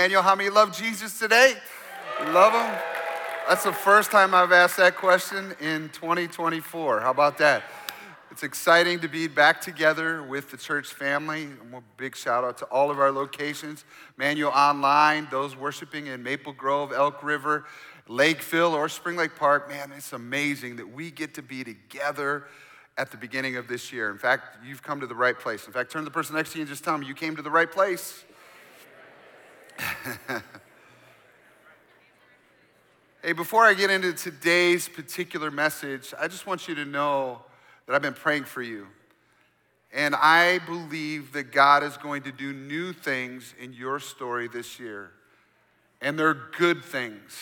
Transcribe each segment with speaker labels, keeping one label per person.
Speaker 1: Emmanuel, how many love Jesus today? You love him? That's the first time I've asked that question in 2024. How about that? It's exciting to be back together with the church family. A big shout out to all of our locations Emmanuel Online, those worshiping in Maple Grove, Elk River, Lakeville, or Spring Lake Park. Man, it's amazing that we get to be together at the beginning of this year. In fact, you've come to the right place. In fact, turn to the person next to you and just tell them you came to the right place. hey, before I get into today's particular message, I just want you to know that I've been praying for you. And I believe that God is going to do new things in your story this year. And they're good things.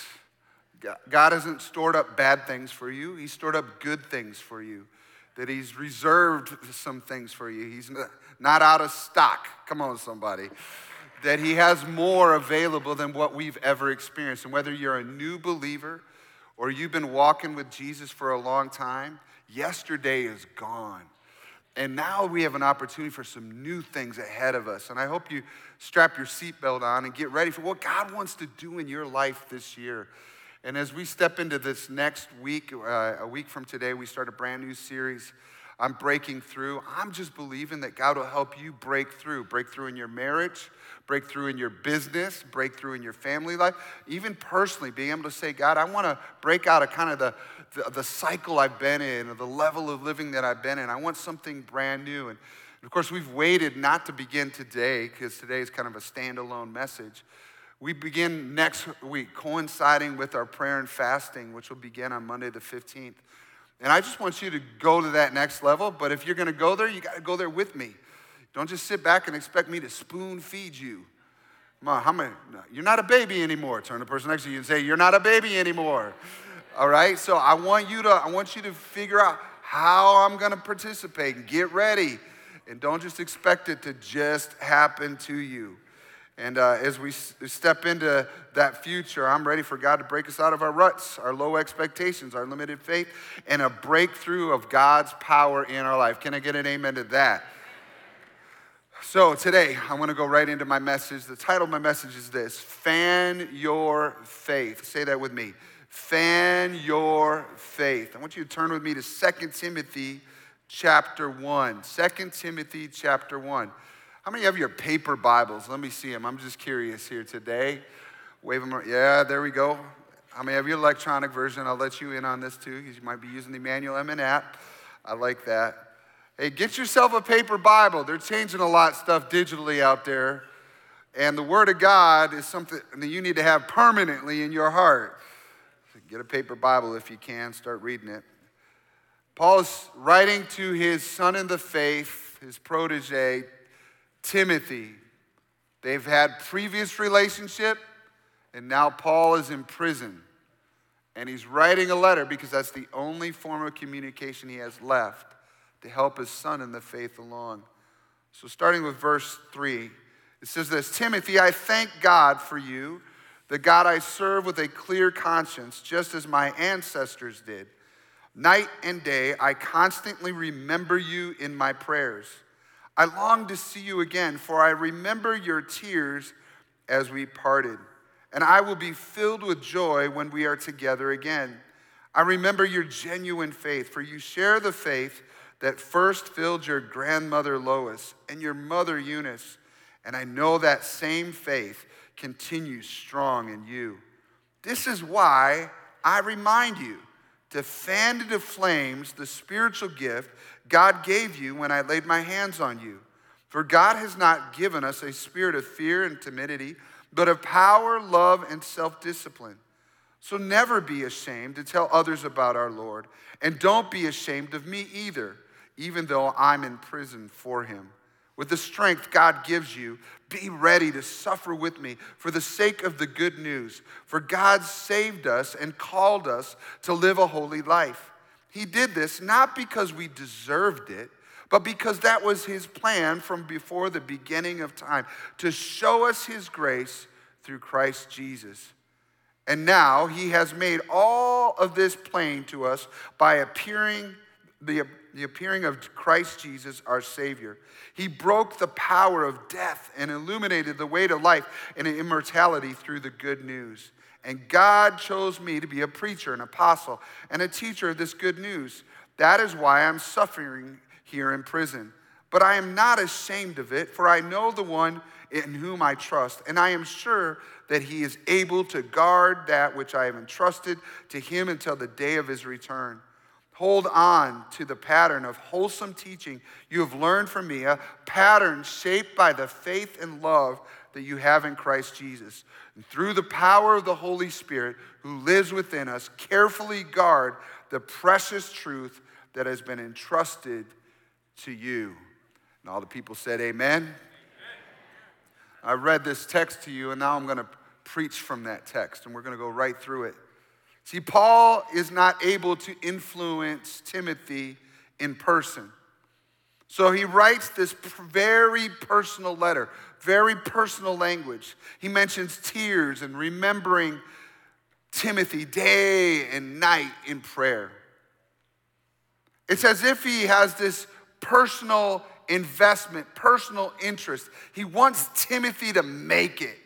Speaker 1: God hasn't stored up bad things for you, He's stored up good things for you. That He's reserved some things for you. He's not out of stock. Come on, somebody. That He has more available than what we've ever experienced. And whether you're a new believer or you've been walking with Jesus for a long time, Yesterday is gone. And now we have an opportunity for some new things ahead of us. And I hope you strap your seatbelt on and get ready for what God wants to do in your life this year. And as we step into this next week, uh, a week from today, we start a brand new series. I'm breaking through. I'm just believing that God will help you break through. Break through in your marriage, break through in your business, break through in your family life, even personally, being able to say, God, I want to break out of kind of the the, the cycle I've been in or the level of living that I've been in. I want something brand new. And, and of course, we've waited not to begin today because today is kind of a standalone message. We begin next week, coinciding with our prayer and fasting, which will begin on Monday the 15th. And I just want you to go to that next level. But if you're going to go there, you got to go there with me. Don't just sit back and expect me to spoon feed you. Come on, how many? You're not a baby anymore. Turn to the person next to you and say, You're not a baby anymore. All right? So I want you to I want you to figure out how I'm going to participate and get ready. And don't just expect it to just happen to you. And uh, as we s- step into that future, I'm ready for God to break us out of our ruts, our low expectations, our limited faith, and a breakthrough of God's power in our life. Can I get an amen to that? So today, I want to go right into my message. The title of my message is this Fan Your Faith. Say that with me. Fan your faith. I want you to turn with me to 2 Timothy chapter 1. 2 Timothy chapter 1. How many have your paper Bibles? Let me see them. I'm just curious here today. Wave them. Yeah, there we go. How many have your electronic version? I'll let you in on this too, because you might be using the Emmanuel Emin app. I like that. Hey, get yourself a paper Bible. They're changing a lot of stuff digitally out there. And the Word of God is something that you need to have permanently in your heart. Get a paper Bible if you can, start reading it. Paul is writing to his son in the faith, his protege, Timothy. They've had previous relationship, and now Paul is in prison. And he's writing a letter because that's the only form of communication he has left to help his son in the faith along. So, starting with verse 3, it says this Timothy, I thank God for you the God I serve with a clear conscience, just as my ancestors did. Night and day, I constantly remember you in my prayers. I long to see you again, for I remember your tears as we parted. And I will be filled with joy when we are together again. I remember your genuine faith, for you share the faith that first filled your grandmother Lois and your mother Eunice. And I know that same faith continues strong in you. This is why I remind you to fan into flames the spiritual gift God gave you when I laid my hands on you. For God has not given us a spirit of fear and timidity, but of power, love, and self discipline. So never be ashamed to tell others about our Lord, and don't be ashamed of me either, even though I'm in prison for him. With the strength God gives you, be ready to suffer with me for the sake of the good news. For God saved us and called us to live a holy life. He did this not because we deserved it, but because that was His plan from before the beginning of time to show us His grace through Christ Jesus. And now He has made all of this plain to us by appearing, the, the appearing of Christ Jesus, our Savior. He broke the power of death and illuminated the way to life and immortality through the good news. And God chose me to be a preacher, an apostle, and a teacher of this good news. That is why I'm suffering here in prison. But I am not ashamed of it, for I know the one in whom I trust, and I am sure that he is able to guard that which I have entrusted to him until the day of his return. Hold on to the pattern of wholesome teaching you have learned from me, a pattern shaped by the faith and love that you have in Christ Jesus. And through the power of the Holy Spirit who lives within us, carefully guard the precious truth that has been entrusted to you. And all the people said, Amen. Amen. I read this text to you, and now I'm going to preach from that text, and we're going to go right through it. See, Paul is not able to influence Timothy in person. So he writes this very personal letter, very personal language. He mentions tears and remembering Timothy day and night in prayer. It's as if he has this personal investment, personal interest. He wants Timothy to make it.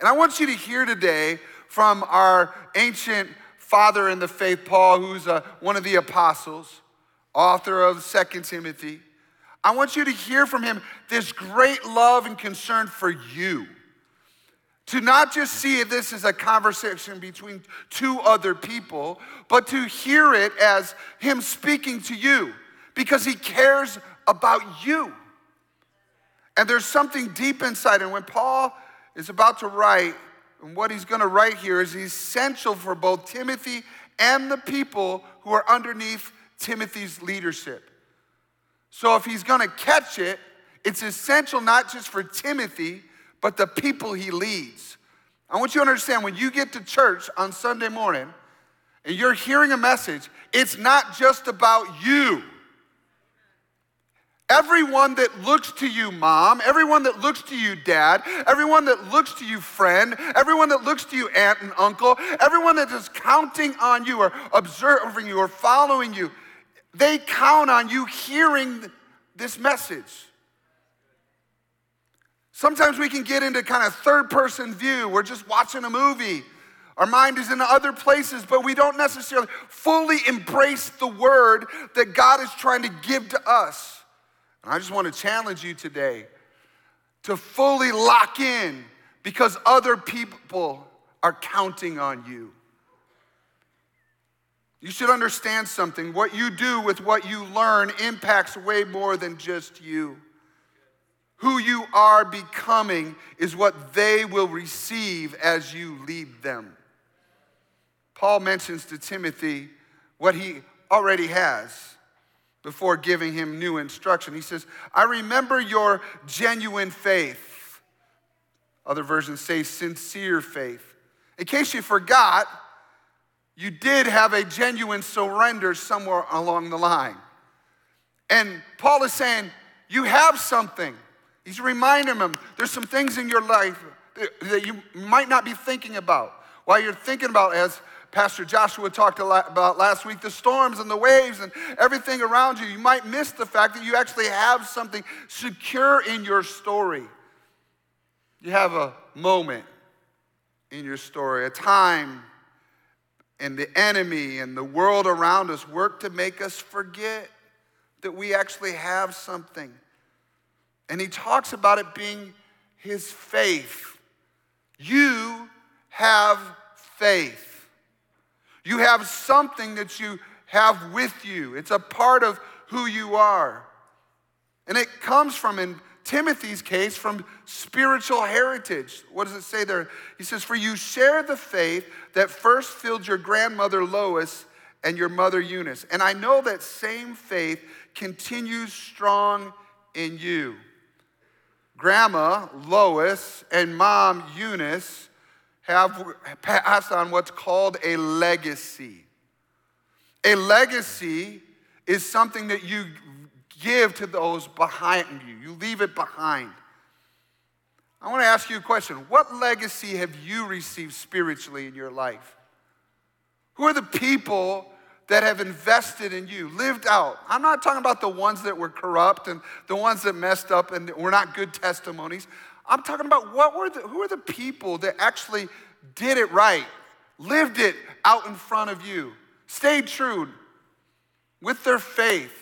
Speaker 1: And I want you to hear today from our ancient father in the faith, Paul, who's a, uh, one of the apostles, author of Second Timothy. I want you to hear from him this great love and concern for you. To not just see this as a conversation between two other people, but to hear it as him speaking to you because he cares about you. And there's something deep inside. And when Paul is about to write, and what he's going to write here is essential for both Timothy and the people who are underneath Timothy's leadership. So if he's going to catch it, it's essential not just for Timothy, but the people he leads. I want you to understand when you get to church on Sunday morning and you're hearing a message, it's not just about you. Everyone that looks to you, mom, everyone that looks to you, dad, everyone that looks to you, friend, everyone that looks to you, aunt and uncle, everyone that is counting on you or observing you or following you, they count on you hearing this message. Sometimes we can get into kind of third person view. We're just watching a movie. Our mind is in other places, but we don't necessarily fully embrace the word that God is trying to give to us. And I just want to challenge you today to fully lock in because other people are counting on you. You should understand something. What you do with what you learn impacts way more than just you. Who you are becoming is what they will receive as you lead them. Paul mentions to Timothy what he already has before giving him new instruction. He says, I remember your genuine faith. Other versions say sincere faith. In case you forgot, you did have a genuine surrender somewhere along the line. And Paul is saying, You have something. He's reminding them there's some things in your life that you might not be thinking about. While you're thinking about, as Pastor Joshua talked about last week, the storms and the waves and everything around you. You might miss the fact that you actually have something secure in your story. You have a moment in your story, a time, and the enemy and the world around us work to make us forget that we actually have something. And he talks about it being his faith. You have faith. You have something that you have with you, it's a part of who you are. And it comes from, in Timothy's case, from spiritual heritage. What does it say there? He says, For you share the faith that first filled your grandmother Lois and your mother Eunice. And I know that same faith continues strong in you. Grandma Lois and mom Eunice have passed on what's called a legacy. A legacy is something that you give to those behind you, you leave it behind. I want to ask you a question. What legacy have you received spiritually in your life? Who are the people that have invested in you, lived out. I'm not talking about the ones that were corrupt and the ones that messed up and were not good testimonies. I'm talking about what were the, who are the people that actually did it right, lived it out in front of you, stayed true with their faith.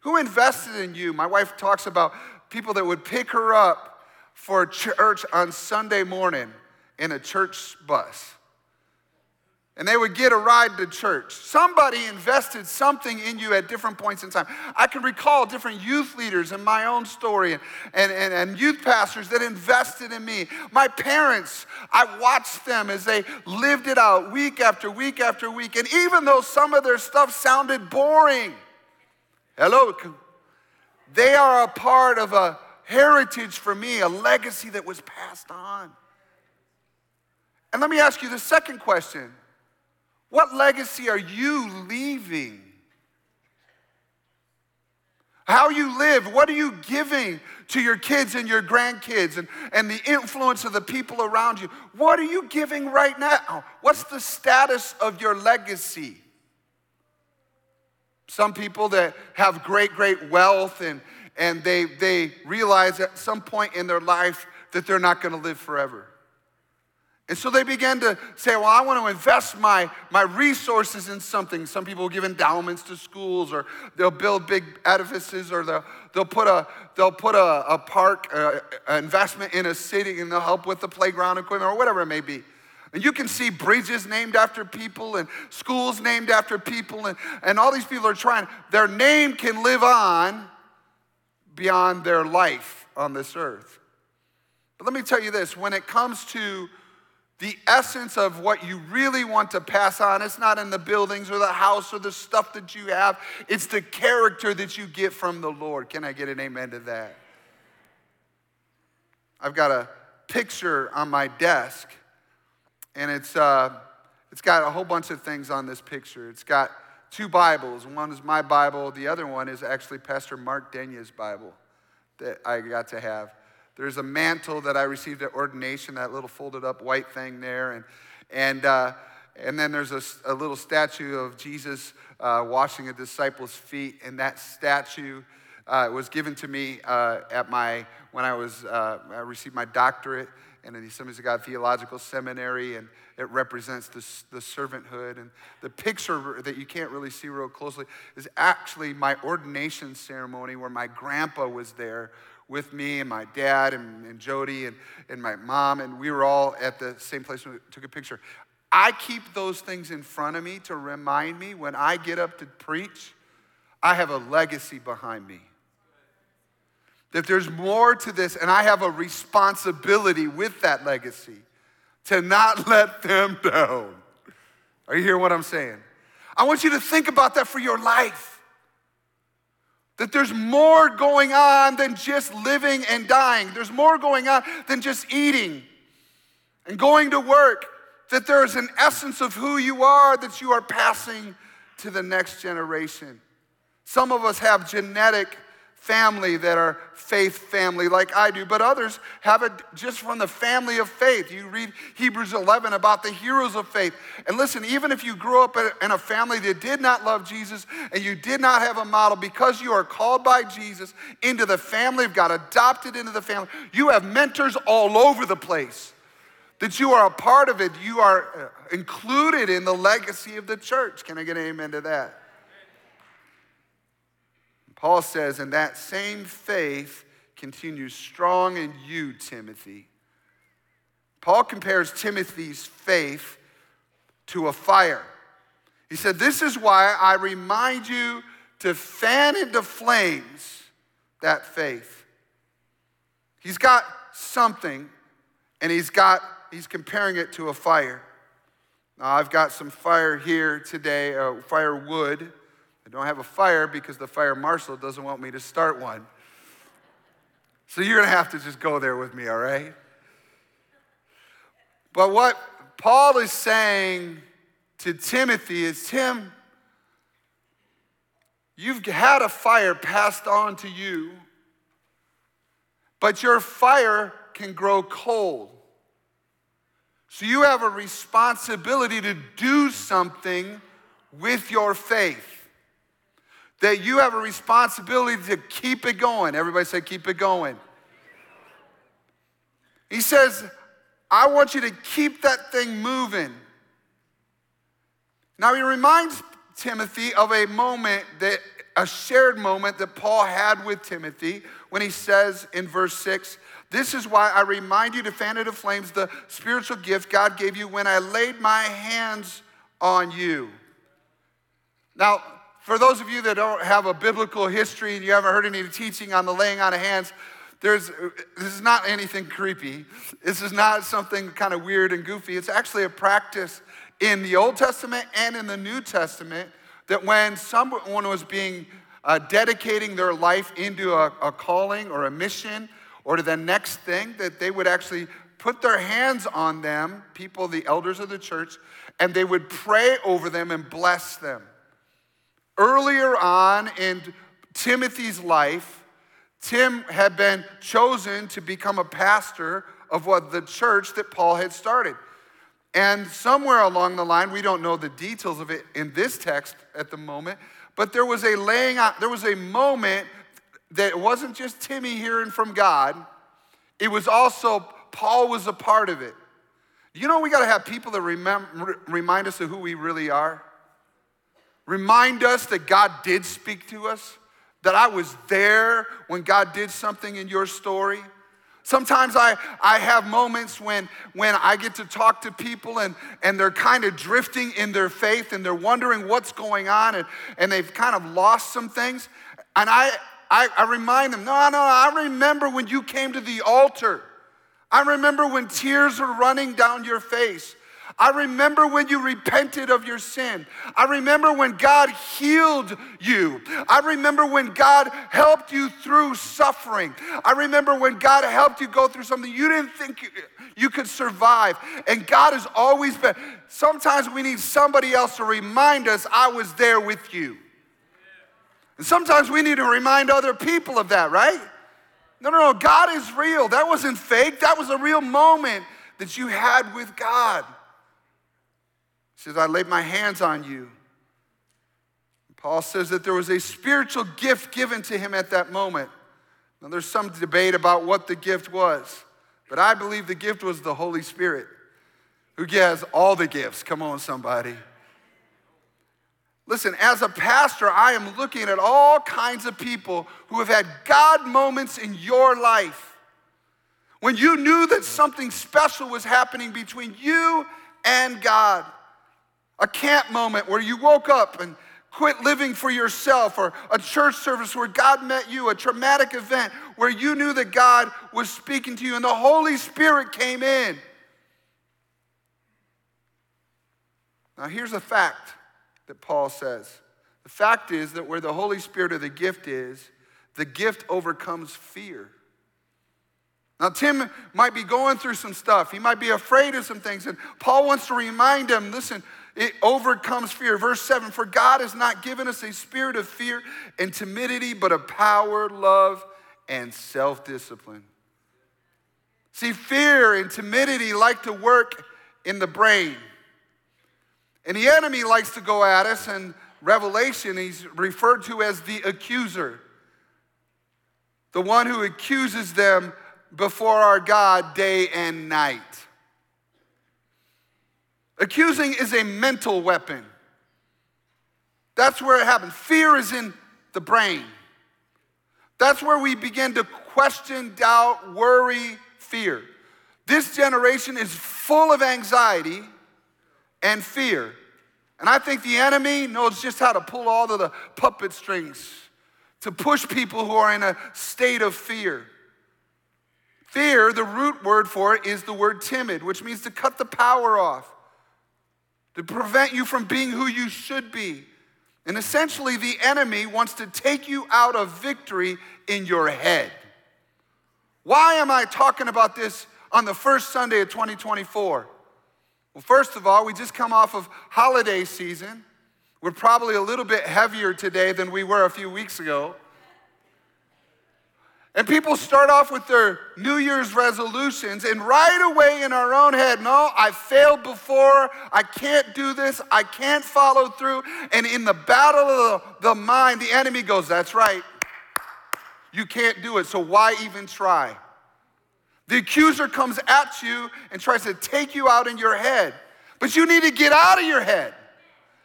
Speaker 1: Who invested in you? My wife talks about people that would pick her up for church on Sunday morning in a church bus and they would get a ride to church. Somebody invested something in you at different points in time. I can recall different youth leaders in my own story and, and, and, and, youth pastors that invested in me. My parents, I watched them as they lived it out week after week after week. And even though some of their stuff sounded boring, hello, they are a part of a heritage for me, a legacy that was passed on. And let me ask you the second question. What legacy are you leaving? How you live, what are you giving to your kids and your grandkids and, and the influence of the people around you? What are you giving right now? What's the status of your legacy? Some people that have great, great wealth and, and they, they realize at some point in their life that they're not going to live forever. And so they began to say, Well, I want to invest my, my resources in something. Some people will give endowments to schools, or they'll build big edifices, or they'll, they'll put, a, they'll put a, a park, uh, investment in a city, and they'll help with the playground equipment, or whatever it may be. And you can see bridges named after people and schools named after people, and, and all these people are trying. Their name can live on beyond their life on this earth. But let me tell you this when it comes to the essence of what you really want to pass on. It's not in the buildings or the house or the stuff that you have, it's the character that you get from the Lord. Can I get an amen to that? I've got a picture on my desk, and it's, uh, it's got a whole bunch of things on this picture. It's got two Bibles. One is my Bible, the other one is actually Pastor Mark Denyes' Bible that I got to have. There's a mantle that I received at ordination, that little folded up white thing there. And, and, uh, and then there's a, a, little statue of Jesus uh, washing a disciple's feet. And that statue uh, was given to me uh, at my, when I, was, uh, I received my doctorate in the Assemblies of God Theological Seminary. And it represents the, the servanthood. And the picture that you can't really see real closely is actually my ordination ceremony where my grandpa was there with me and my dad and, and Jody and, and my mom, and we were all at the same place we took a picture. I keep those things in front of me to remind me when I get up to preach, I have a legacy behind me. That there's more to this, and I have a responsibility with that legacy to not let them down. Are you hearing what I'm saying? I want you to think about that for your life. That there's more going on than just living and dying. There's more going on than just eating and going to work. That there is an essence of who you are that you are passing to the next generation. Some of us have genetic family that are faith family like I do, but others have it just from the family of faith. You read Hebrews 11 about the heroes of faith. And listen, even if you grew up in a family that did not love Jesus and you did not have a model, because you are called by Jesus into the family of God, adopted into the family, you have mentors all over the place. That you are a part of it, you are uh, included in the legacy of the church. Can I get an amen to that? Paul says, and that same faith continues strong in you, Timothy. Paul compares Timothy's faith to a fire. He said, This is why I remind you to fan into flames that faith. He's got something, and he's got, he's comparing it to a fire. Now, I've got some fire here today, uh, firewood. I don't have a fire because the fire marshal doesn't want me to start one. So you're going to have to just go there with me, all right? But what Paul is saying to Timothy is Tim, you've had a fire passed on to you, but your fire can grow cold. So you have a responsibility to do something with your faith. That you have a responsibility to keep it going. Everybody say, keep it going. He says, I want you to keep that thing moving. Now, he reminds Timothy of a moment that, a shared moment that Paul had with Timothy when he says in verse 6, This is why I remind you to fan into flames the spiritual gift God gave you when I laid my hands on you. Now, for those of you that don't have a biblical history and you haven't heard any teaching on the laying on of hands, there's, this is not anything creepy. This is not something kind of weird and goofy. It's actually a practice in the Old Testament and in the New Testament that when someone was being uh, dedicating their life into a, a calling or a mission or to the next thing, that they would actually put their hands on them, people, the elders of the church, and they would pray over them and bless them. Earlier on in Timothy's life, Tim had been chosen to become a pastor of what the church that Paul had started. And somewhere along the line, we don't know the details of it in this text at the moment, but there was a laying out, there was a moment that wasn't just Timmy hearing from God, it was also Paul was a part of it. You know, we got to have people that remember, remind us of who we really are. Remind us that God did speak to us that I was there when God did something in your story. Sometimes I, I have moments when, when I get to talk to people and, and they're kind of drifting in their faith and they're wondering what's going on and, and they've kind of lost some things. And I, I, I remind them, no, no, I remember when you came to the altar. I remember when tears were running down your face. I remember when you repented of your sin. I remember when God healed you. I remember when God helped you through suffering. I remember when God helped you go through something you didn't think you, you could survive. And God has always been. Sometimes we need somebody else to remind us, I was there with you. And sometimes we need to remind other people of that, right? No, no, no. God is real. That wasn't fake. That was a real moment that you had with God. He says, I laid my hands on you. Paul says that there was a spiritual gift given to him at that moment. Now, there's some debate about what the gift was, but I believe the gift was the Holy Spirit, who has all the gifts. Come on, somebody. Listen, as a pastor, I am looking at all kinds of people who have had God moments in your life. When you knew that something special was happening between you and God a camp moment where you woke up and quit living for yourself, or a church service where God met you, a traumatic event where you knew that God was speaking to you and the Holy Spirit came in. Now, here's a fact that Paul says the fact is that where the Holy Spirit or the gift is, the gift overcomes fear. Now, Tim might be going through some stuff. He might be afraid of some things. And Paul wants to remind him listen, it overcomes fear. Verse 7 For God has not given us a spirit of fear and timidity, but of power, love, and self discipline. See, fear and timidity like to work in the brain. And the enemy likes to go at us, and Revelation, he's referred to as the accuser, the one who accuses them before our God day and night. Accusing is a mental weapon. That's where it happens. Fear is in the brain. That's where we begin to question, doubt, worry, fear. This generation is full of anxiety and fear. And I think the enemy knows just how to pull all of the puppet strings to push people who are in a state of fear. Fear, the root word for it is the word timid, which means to cut the power off to prevent you from being who you should be. And essentially, the enemy wants to take you out of victory in your head. Why am I talking about this on the first Sunday of 2024? Well, first of all, we just come off of holiday season. We're probably a little bit heavier today than we were a few weeks ago. And people start off with their New Year's resolutions, and right away in our own head, no, I failed before, I can't do this, I can't follow through. And in the battle of the, mind, the enemy goes, That's right, you can't do it, so why even try? The accuser comes at you and tries to take you out in your head, but you need to get out of your head.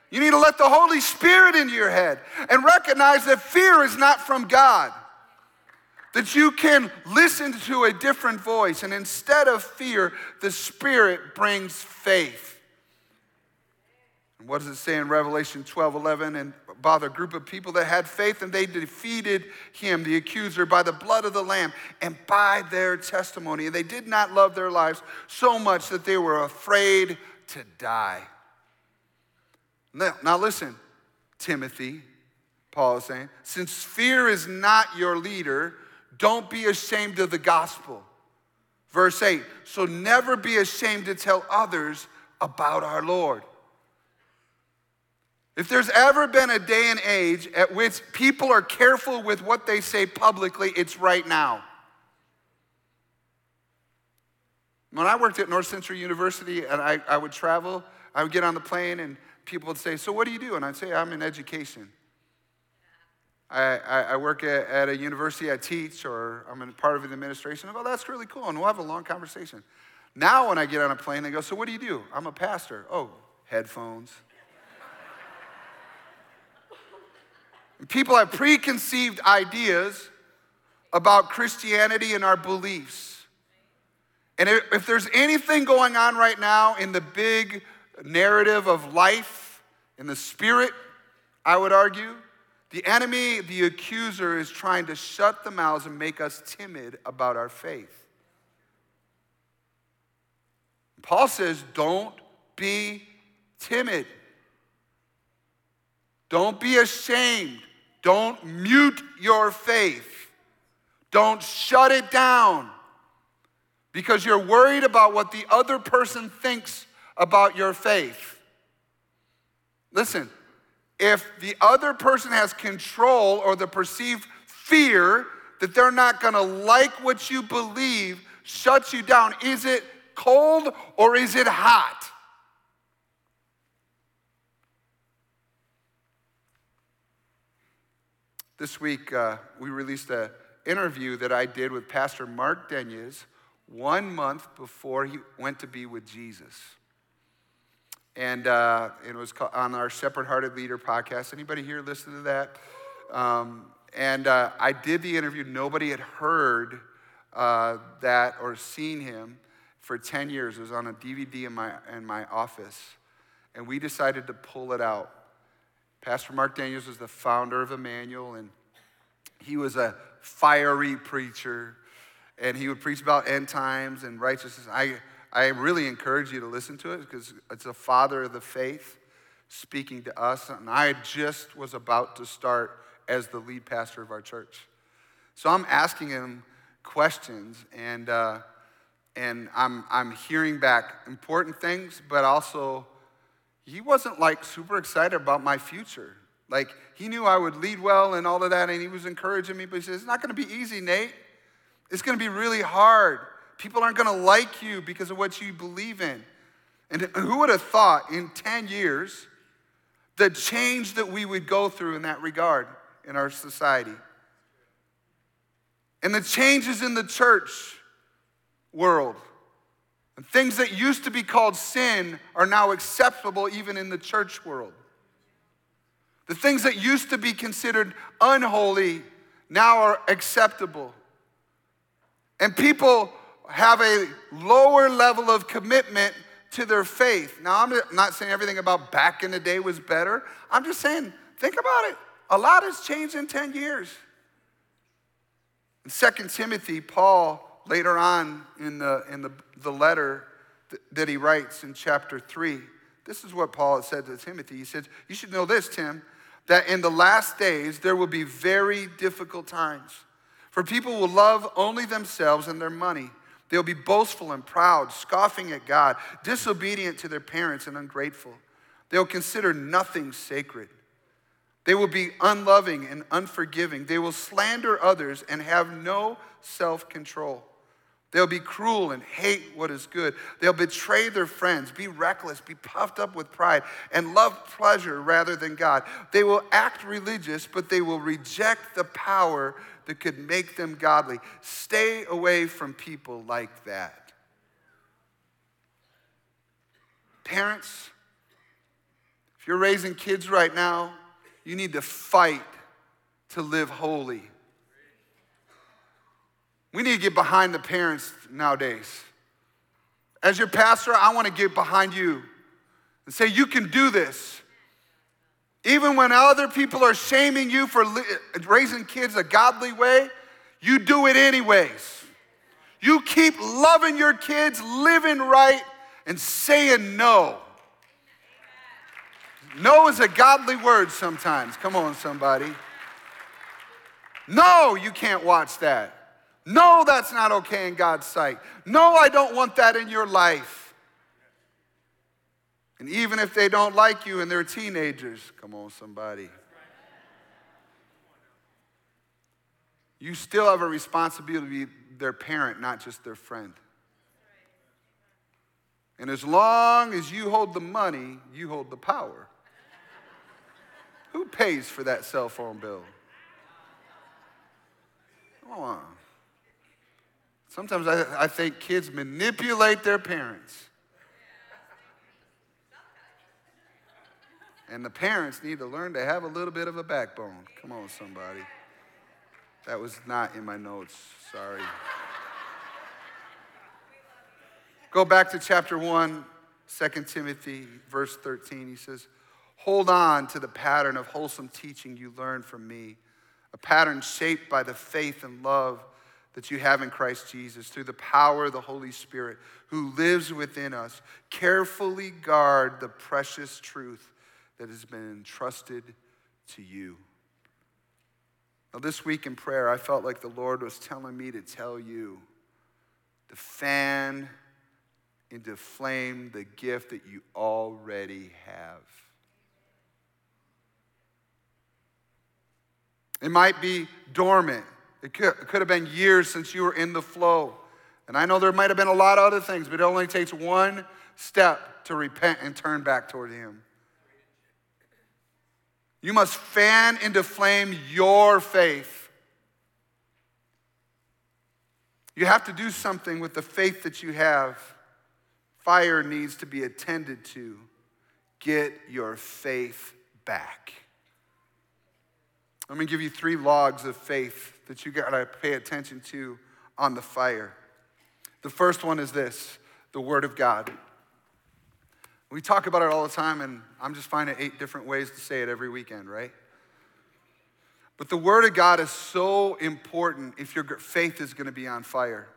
Speaker 1: You need to let the Holy Spirit into your head and recognize that fear is not from God that you can listen to a different voice, and instead of fear, the Spirit brings faith. And what does it say in Revelation 12 11? And about a group of people that had faith, and they defeated him, the accuser, by the blood of the Lamb and by their testimony. And they did not love their lives so much that they were afraid to die. Now, now listen, Timothy, Paul is saying, since fear is not your leader, don't be ashamed of the gospel. Verse 8 So never be ashamed to tell others about our Lord. If there's ever been a day and age at which people are careful with what they say publicly, it's right now. When I worked at North Central University and I, I would travel, I would get on the plane and people would say, So what do you do? And I'd say, I'm in education. I, I, work at, at, a university, I teach, or I'm in part of the administration. Go, that's really cool, and we'll have a long conversation. Now, when I get on a plane, they go, so what do you do? I'm a pastor. Oh, headphones. People have preconceived ideas about Christianity and our beliefs. And if there's anything going on right now in the big narrative of life, in the spirit, I would argue, the enemy, the accuser, is trying to shut the mouths and make us timid about our faith. Paul says, don't be timid. Don't be ashamed. Don't mute your faith. Don't shut it down because you're worried about what the other person thinks about your faith. Listen, if the other person has control or the perceived fear that they're not going to like what you believe shuts you down, is it cold or is it hot? This week, uh, we released an interview that I did with Pastor Mark Denyes one month before he went to be with Jesus. And uh, it was on our Shepherd Hearted Leader podcast. Anybody here listen to that? Um, and uh, I did the interview. Nobody had heard uh, that or seen him for 10 years. It was on a DVD in my, in my office. And we decided to pull it out. Pastor Mark Denyes was the founder of Emmanuel, and he was a fiery preacher. And he would preach about end times and righteousness. I, I really encourage you to listen to it because it's a father of the faith speaking to us. And I just was about to start as the lead pastor of our church. So I'm asking him questions and, uh, and I'm, I'm hearing back important things, but also he wasn't like super excited about my future. Like he knew I would lead well and all of that, and he was encouraging me, but he says, It's not gonna be easy, Nate. It's gonna be really hard. People aren't going to like you because of what you believe in. And who would have thought in 10 years the change that we would go through in that regard in our society? And the changes in the church world. And things that used to be called sin are now acceptable even in the church world. The things that used to be considered unholy now are acceptable. And people have a lower level of commitment to their faith. Now, I'm not saying everything about back in the day was better. I'm just saying, think about it. A lot has changed in 10 years. In 2 Timothy, Paul, later on in the, in the, the letter th- that he writes in chapter 3, this is what Paul said to Timothy. He said, You should know this, Tim, that in the last days there will be very difficult times. For people will love only themselves and their money They'll be boastful and proud, scoffing at God, disobedient to their parents, and ungrateful. They'll consider nothing sacred. They will be unloving and unforgiving. They will slander others and have no self control. They'll be cruel and hate what is good. They'll betray their friends, be reckless, be puffed up with pride, and love pleasure rather than God. They will act religious, but they will reject the power that could make them godly. Stay away from people like that. Parents, if you're raising kids right now, you need to fight to live holy. We need to get behind the parents nowadays. As your pastor, I want to get behind you and say, You can do this. Even when other people are shaming you for raising kids a godly way, you do it anyways. You keep loving your kids, living right, and saying no. No is a godly word sometimes. Come on, somebody. No, you can't watch that. No, that's not okay in God's sight. No, I don't want that in your life. And even if they don't like you and they're teenagers, come on, somebody. You still have a responsibility to be their parent, not just their friend. And as long as you hold the money, you hold the power. Who pays for that cell phone bill? Come on. Sometimes I, I think kids manipulate their parents. And the parents need to learn to have a little bit of a backbone. Come on, somebody. That was not in my notes. Sorry. Go back to chapter 1, 2 Timothy, verse 13. He says, Hold on to the pattern of wholesome teaching you learned from me, a pattern shaped by the faith and love that you have in Christ Jesus through the power of the Holy Spirit who lives within us. Carefully guard the precious truth that has been entrusted to you. Now, this week in prayer, I felt like the Lord was telling me to tell you to fan into flame the gift that you already have. It might be dormant. It could, it could have been years since you were in the flow. And I know there might have been a lot of other things, but it only takes one step to repent and turn back toward Him. You must fan into flame your faith. You have to do something with the faith that you have. Fire needs to be attended to. Get your faith back. Let me give you three logs of faith that you got to pay attention to on the fire. The first one is this the Word of God. We talk about it all the time, and I'm just finding eight different ways to say it every weekend, right? But the Word of God is so important if your faith is going to be on fire.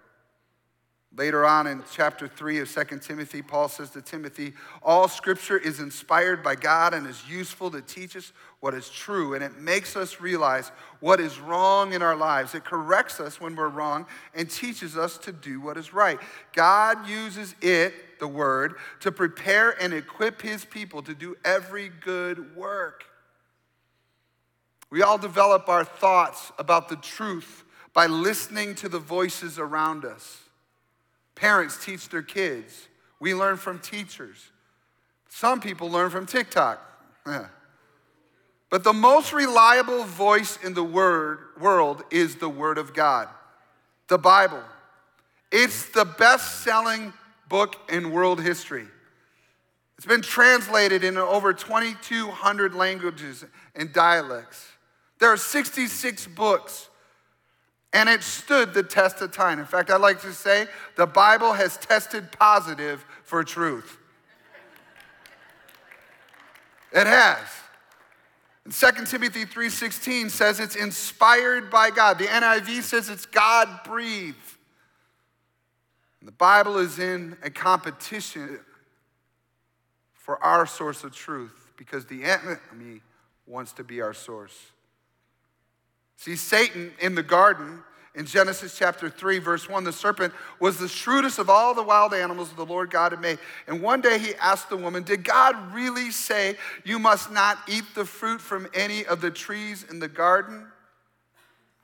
Speaker 1: Later on in chapter 3 of 2 Timothy, Paul says to Timothy, All scripture is inspired by God and is useful to teach us what is true, and it makes us realize what is wrong in our lives. It corrects us when we're wrong and teaches us to do what is right. God uses it, the word, to prepare and equip his people to do every good work. We all develop our thoughts about the truth by listening to the voices around us. Parents teach their kids. We learn from teachers. Some people learn from TikTok. But the most reliable voice in the word, world is the Word of God, the Bible. It's the best selling book in world history. It's been translated into over 2,200 languages and dialects. There are 66 books and it stood the test of time. In fact, I'd like to say the Bible has tested positive for truth. It has. And 2 Timothy 3:16 says it's inspired by God. The NIV says it's God breathed. The Bible is in a competition for our source of truth because the enemy wants to be our source. See, Satan in the garden in Genesis chapter 3, verse 1, the serpent was the shrewdest of all the wild animals the Lord God had made. And one day he asked the woman, Did God really say you must not eat the fruit from any of the trees in the garden?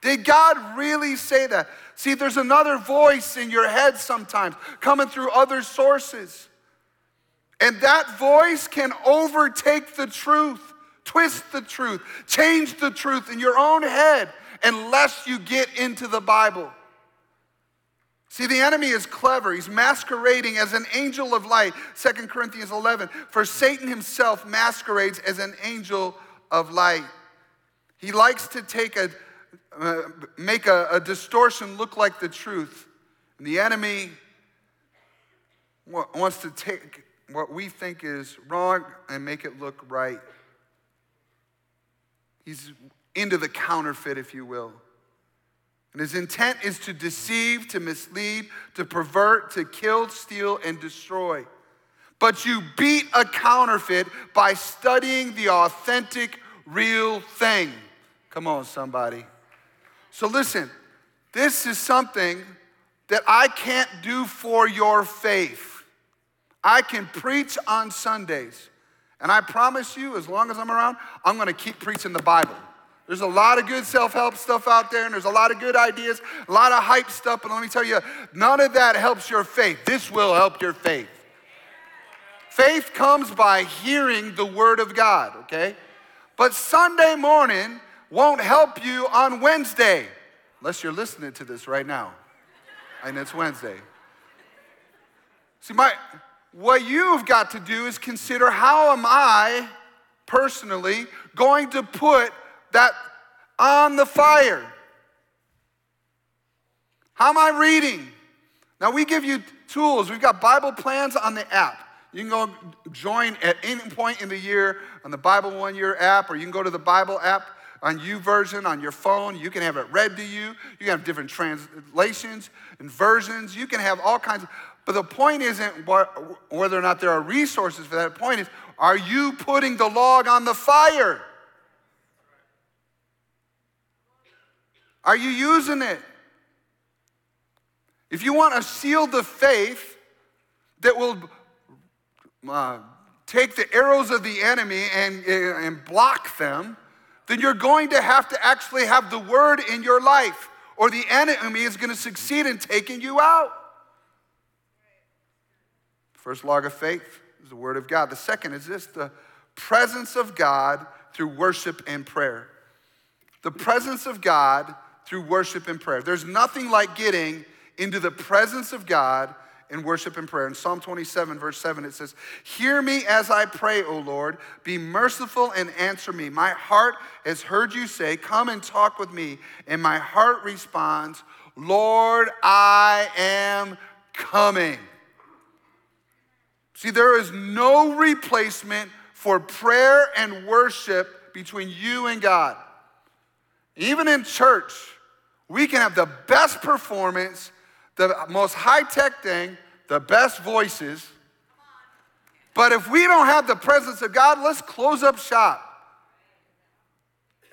Speaker 1: Did God really say that? See, there's another voice in your head sometimes coming through other sources. And that voice can overtake the truth, twist the truth, change the truth in your own head unless you get into the Bible. See, the enemy is clever. He's masquerading as an angel of light, 2 Corinthians 11. For Satan himself masquerades as an angel of light. He likes to take a, uh, make a, a distortion look like the truth. And the enemy wants to take what we think is wrong and make it look right. He's into the counterfeit, if you will. And his intent is to deceive, to mislead, to pervert, to kill, steal, and destroy. But you beat a counterfeit by studying the authentic, real thing. Come on, somebody. So listen, this is something that I can't do for your faith. I can preach on Sundays. And I promise you, as long as I'm around, I'm gonna keep preaching the Bible. There's a lot of good self help stuff out there, and there's a lot of good ideas, a lot of hype stuff. But let me tell you, none of that helps your faith. This will help your faith. Faith comes by hearing the Word of God, okay? But Sunday morning won't help you on Wednesday, unless you're listening to this right now. And it's Wednesday. See, my, what you've got to do is consider how am I personally going to put that on the fire. How am I reading? Now, we give you tools. We've got Bible plans on the app. You can go join at any point in the year on the Bible One Year app, or you can go to the Bible app on YouVersion on your phone. You can have it read to you. You can have different translations and versions. You can have all kinds of. But the point isn't whether or not there are resources for that. The point is, are you putting the log on the fire? Are you using it? If you want a shield of faith that will uh, take the arrows of the enemy and, and block them, then you're going to have to actually have the word in your life, or the enemy is going to succeed in taking you out. First log of faith is the word of God. The second is this the presence of God through worship and prayer. The presence of God through worship and prayer. There's nothing like getting into the presence of God in worship and prayer. In Psalm 27, verse 7, it says, Hear me as I pray, O Lord. Be merciful and answer me. My heart has heard you say, Come and talk with me. And my heart responds, Lord, I am coming. See, there is no replacement for prayer and worship between you and God. Even in church, we can have the best performance, the most high tech thing, the best voices. But if we don't have the presence of God, let's close up shop.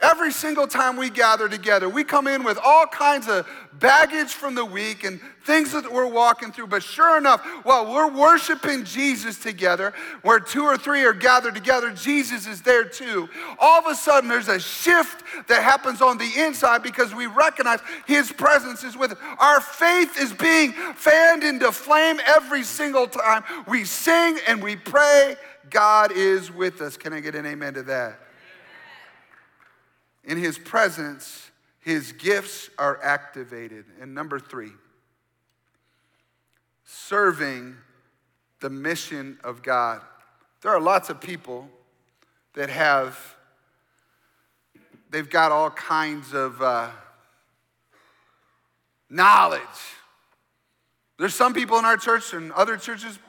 Speaker 1: Every single time we gather together, we come in with all kinds of baggage from the week and things that we're walking through. But sure enough, while we're worshiping Jesus together, where two or three are gathered together, Jesus is there too. All of a sudden, there's a shift that happens on the inside because we recognize His presence is with us. Our faith is being fanned into flame every single time we sing and we pray. God is with us. Can I get an amen to that? In his presence, his gifts are activated. And number three, serving the mission of God. There are lots of people that have, they've got all kinds of uh, knowledge. There's some people in our church and other churches,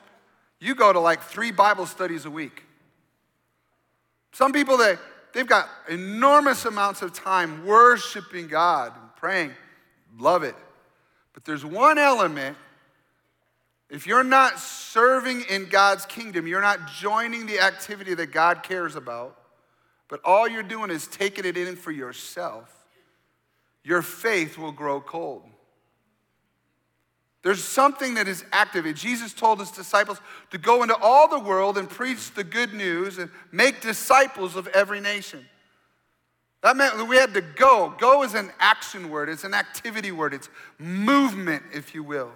Speaker 1: you go to like three Bible studies a week. Some people that they've got enormous amounts of time worshiping God and praying. Love it. But there's one element. If you're not serving in God's kingdom, you're not joining the activity that God cares about, but all you're doing is taking it in for yourself, your faith will grow cold. There's something that is active. Jesus told his disciples to go into all the world and preach the good news and make disciples of every nation. That meant that we had to go. Go is an action word, it's an activity word, it's movement, if you will.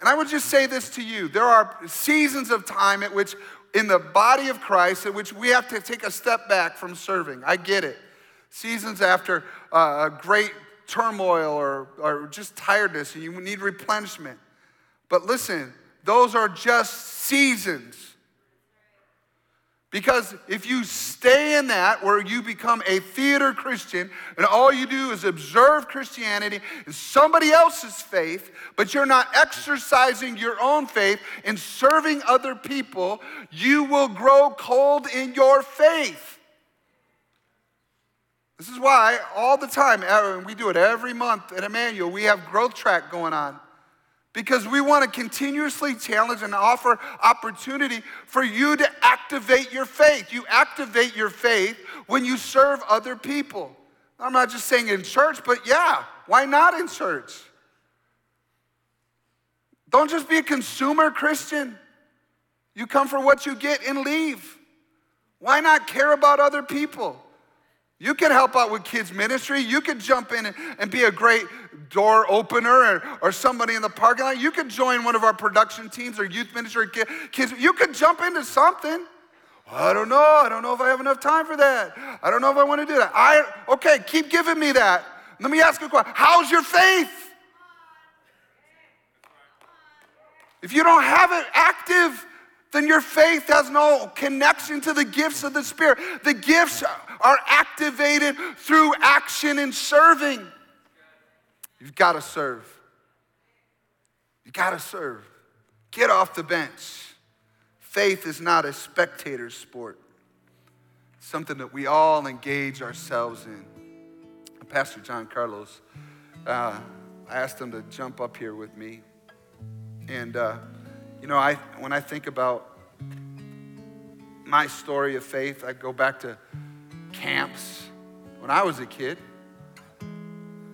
Speaker 1: And I would just say this to you there are seasons of time at which, in the body of Christ, at which we have to take a step back from serving. I get it. Seasons after uh, a great turmoil or, or just tiredness and you need replenishment. But listen, those are just seasons. Because if you stay in that where you become a theater Christian and all you do is observe Christianity and somebody else's faith, but you're not exercising your own faith and serving other people, you will grow cold in your faith. This is why all the time, uh, and we do it every month at Emmanuel, we have growth track going on. Because we want to continuously challenge and offer opportunity for you to activate your faith. You activate your faith when you serve other people. I'm not just saying in church, but yeah, why not in church? Don't just be a consumer Christian. You come for what you get and leave. Why not care about other people? You can help out with kids' ministry. You could jump in and be a great door opener or, or somebody in the parking lot. You could join one of our production teams or youth ministry kids. You could jump into something. I don't know. I don't know if I have enough time for that. I don't know if I want to do that. I okay, keep giving me that. Let me ask you a question. How's your faith? If you don't have it active, then your faith has no connection to the gifts of the Spirit. The gifts are activated through action and serving. You've got to serve. You got to serve. Get off the bench. Faith is not a spectator sport, it's something that we all engage ourselves in. Pastor John Carlos, uh, I asked him to jump up here with me. And, uh, you know, I, when I think about my story of faith, I go back to camps when I was a kid.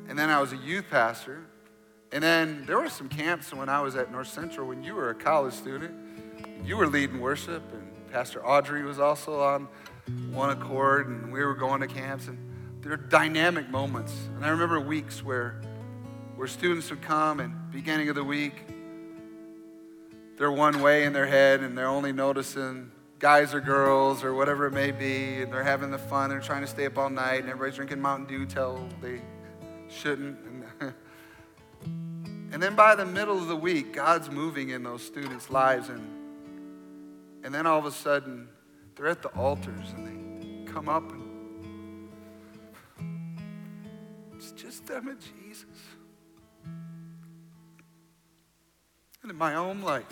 Speaker 1: And then I was a youth pastor. And then there were some camps when I was at North Central when you were a college student. You were leading worship, and Pastor Audrey was also on one accord, and we were going to camps. And there were dynamic moments. And I remember weeks where, where students would come and beginning of the week, they're one way in their head and they're only noticing guys or girls or whatever it may be, and they're having the fun. They're trying to stay up all night, and everybody's drinking Mountain Dew till they shouldn't. And, then by the middle of the week, God's moving in those students' lives, and and then all of a sudden, they're at the altars and they come up and it's just them and Jesus. And in my own life,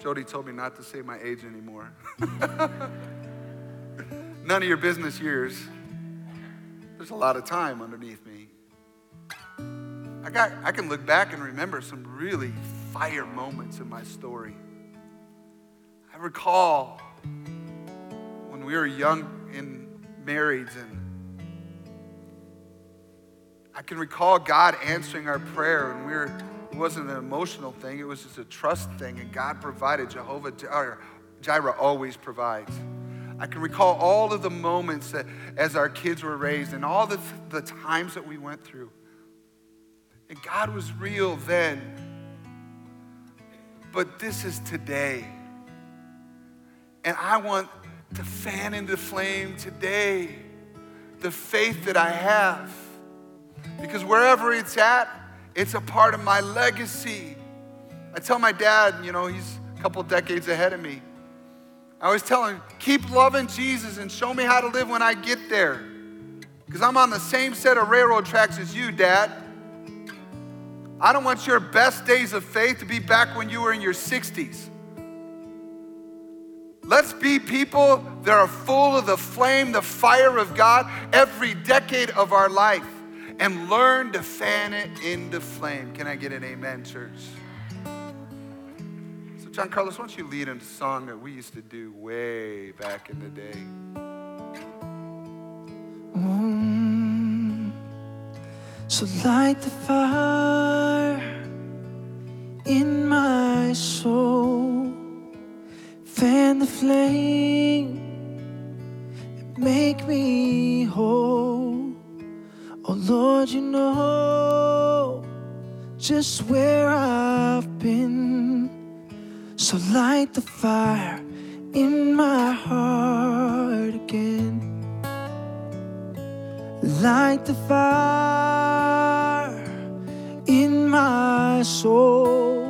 Speaker 1: Jody told me not to say my age anymore. None of your business years. There's a lot of time underneath me. I, got, I can look back and remember some really fire moments in my story. I recall when we were young and married, and I can recall God answering our prayer, and we were it wasn't an emotional thing, it was just a trust thing. And God provided. Jehovah Jireh always provides. I can recall all of the moments that as our kids were raised and all the, the times that we went through. And God was real then. But this is today. And I want to fan into flame today the faith that I have. Because wherever it's at, it's a part of my legacy. I tell my dad, you know, he's a couple decades ahead of me. I always tell him, keep loving Jesus and show me how to live when I get there. Because I'm on the same set of railroad tracks as you, Dad. I don't want your best days of faith to be back when you were in your 60s. Let's be people that are full of the flame, the fire of God every decade of our life and learn to fan it into flame. Can I get an amen, church? So John Carlos, why don't you lead in a song that we used to do way back in the day?
Speaker 2: Mm. So light the fire in my soul, fan the flame, and make me whole. Oh Lord, you know just where I've been. So light the fire in my heart again. Light the fire in my soul.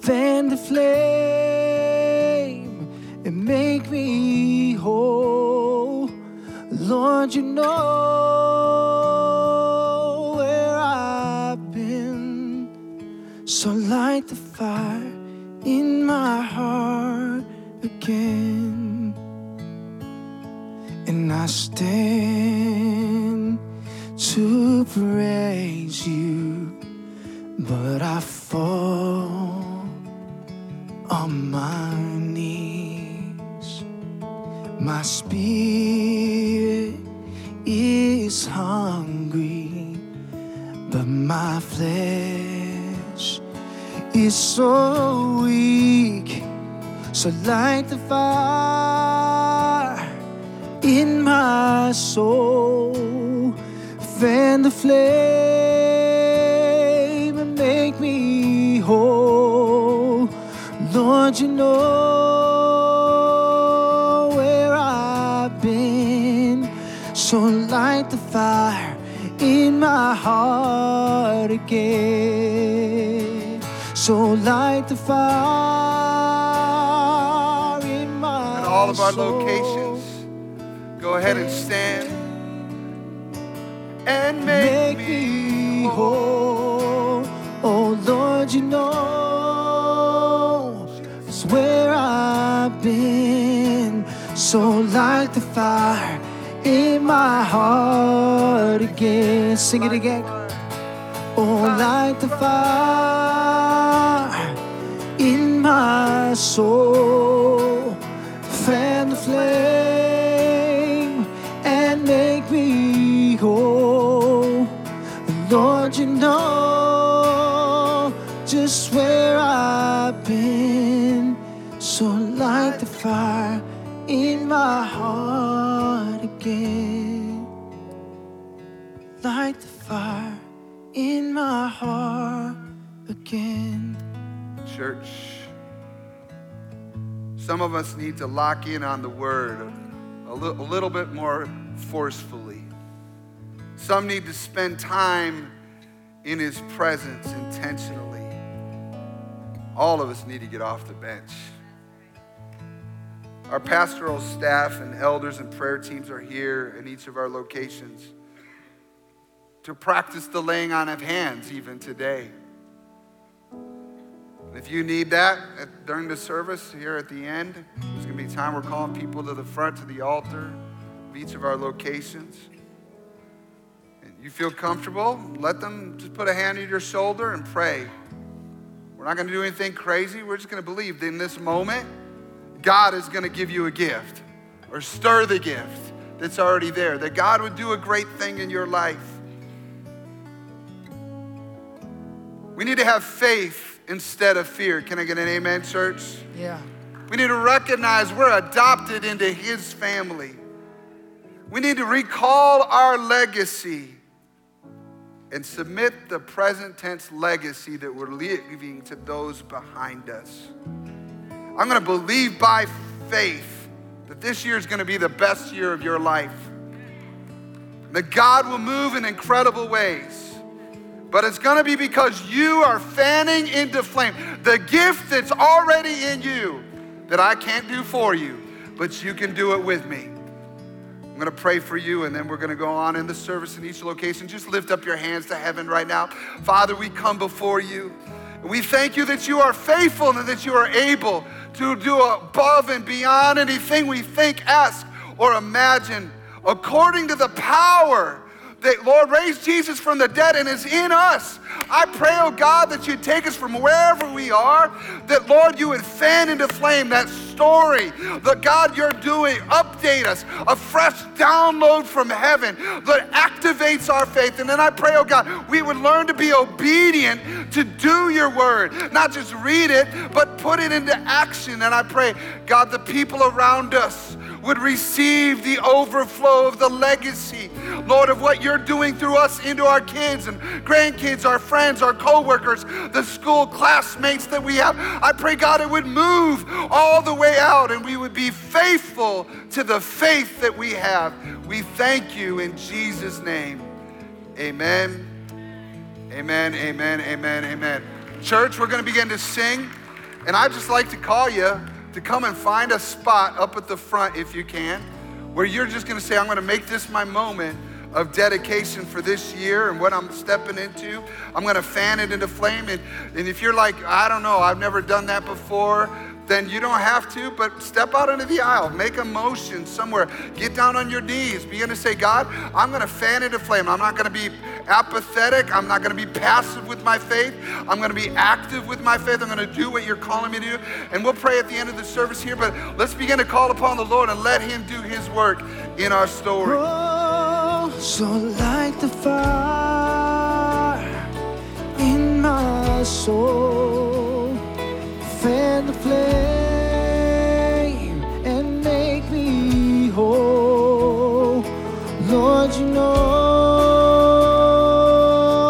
Speaker 2: Fan the flame and make me whole. Lord, you know So light the fire in my heart again. And I stand to praise you, but I fall on my knees. My spirit is hungry, but my flesh is so weak. So light the fire in my soul, fan the flame and make me whole. Lord, you know where I've been, so light the fire in my heart again. So light the fire in my
Speaker 1: In all of our locations, go ahead and stand and make,
Speaker 2: make me whole. Oh Lord, you know it's where I've been. So light the fire in my heart again. Sing it again. Oh, light the fire my soul. Fan the flame and make me whole. Lord, you know just where I've been. So light the fire in my heart again. Light the fire in my heart again.
Speaker 1: Church, some of us need to lock in on the word a, li- a little bit more forcefully. Some need to spend time in his presence intentionally. All of us need to get off the bench. Our pastoral staff and elders and prayer teams are here in each of our locations to practice the laying on of hands even today. If you need that at, during the service here at the end, there's going to be time we're calling people to the front to the altar of each of our locations. And you feel comfortable, let them just put a hand on your shoulder and pray. We're not going to do anything crazy. We're just going to believe that in this moment, God is going to give you a gift or stir the gift that's already there, that God would do a great thing in your life. We need to have faith instead of fear. Can I get an amen, church?
Speaker 2: Yeah.
Speaker 1: We need to recognize we're adopted into His family. We need to recall our legacy and submit the present tense legacy that we're leaving to those behind us. I'm going to believe by faith that this year is going to be the best year of your life. That God will move in incredible ways. But it's going to be because you are fanning into flame the gift that's already in you that I can't do for you, but you can do it with me. I'm going to pray for you, and then we're going to go on in the service in each location. Just lift up your hands to heaven right now. Father, we come before you. We thank you that you are faithful and that you are able to do above and beyond anything we think, ask, or imagine, according to the power that Lord raised Jesus from the dead and is in us. I pray, oh God, that you'd take us from wherever we are, that Lord, you would fan into flame that story that God you're doing. Update us, a fresh download from heaven that activates our faith. And then I pray, oh God, we would learn to be obedient to do your word, not just read it, but put it into action. And I pray, God, the people around us would receive the overflow of the legacy, Lord, of what you're doing through us into our kids and grandkids, our friends, our coworkers, the school classmates that we have. I pray, God, it would move all the way out and we would be faithful to the faith that we have. We thank you in Jesus' name. Amen. Amen, amen, amen, amen. Church, we're going to begin to sing, and I'd just like to call you to come and find a spot up at the front if you can, where you're just gonna say, I'm gonna make this my moment of dedication for this year and what I'm stepping into. I'm gonna fan it into flame. And, and if you're like, I don't know, I've never done that before, then you don't have to, but step out into the aisle, make a motion somewhere, get down on your knees, begin to say, God, I'm gonna fan into flame. I'm not gonna be apathetic. I'm not gonna be passive with my faith. I'm gonna be active with my faith. I'm gonna do what you're calling me to do. And we'll pray at the end of the service here, but let's begin to call upon the Lord and let Him do His work in our story.
Speaker 2: Oh, so like the fire in my soul, the flame and make me whole. Lord, you know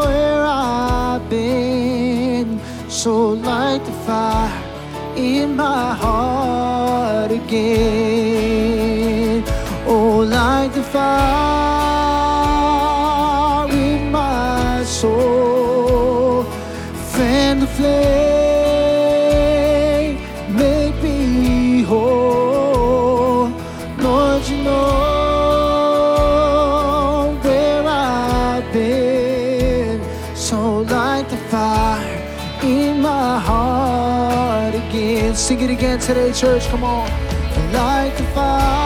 Speaker 2: where I've been. So light the fire in my heart again. Today, church. Come on. Light the fire,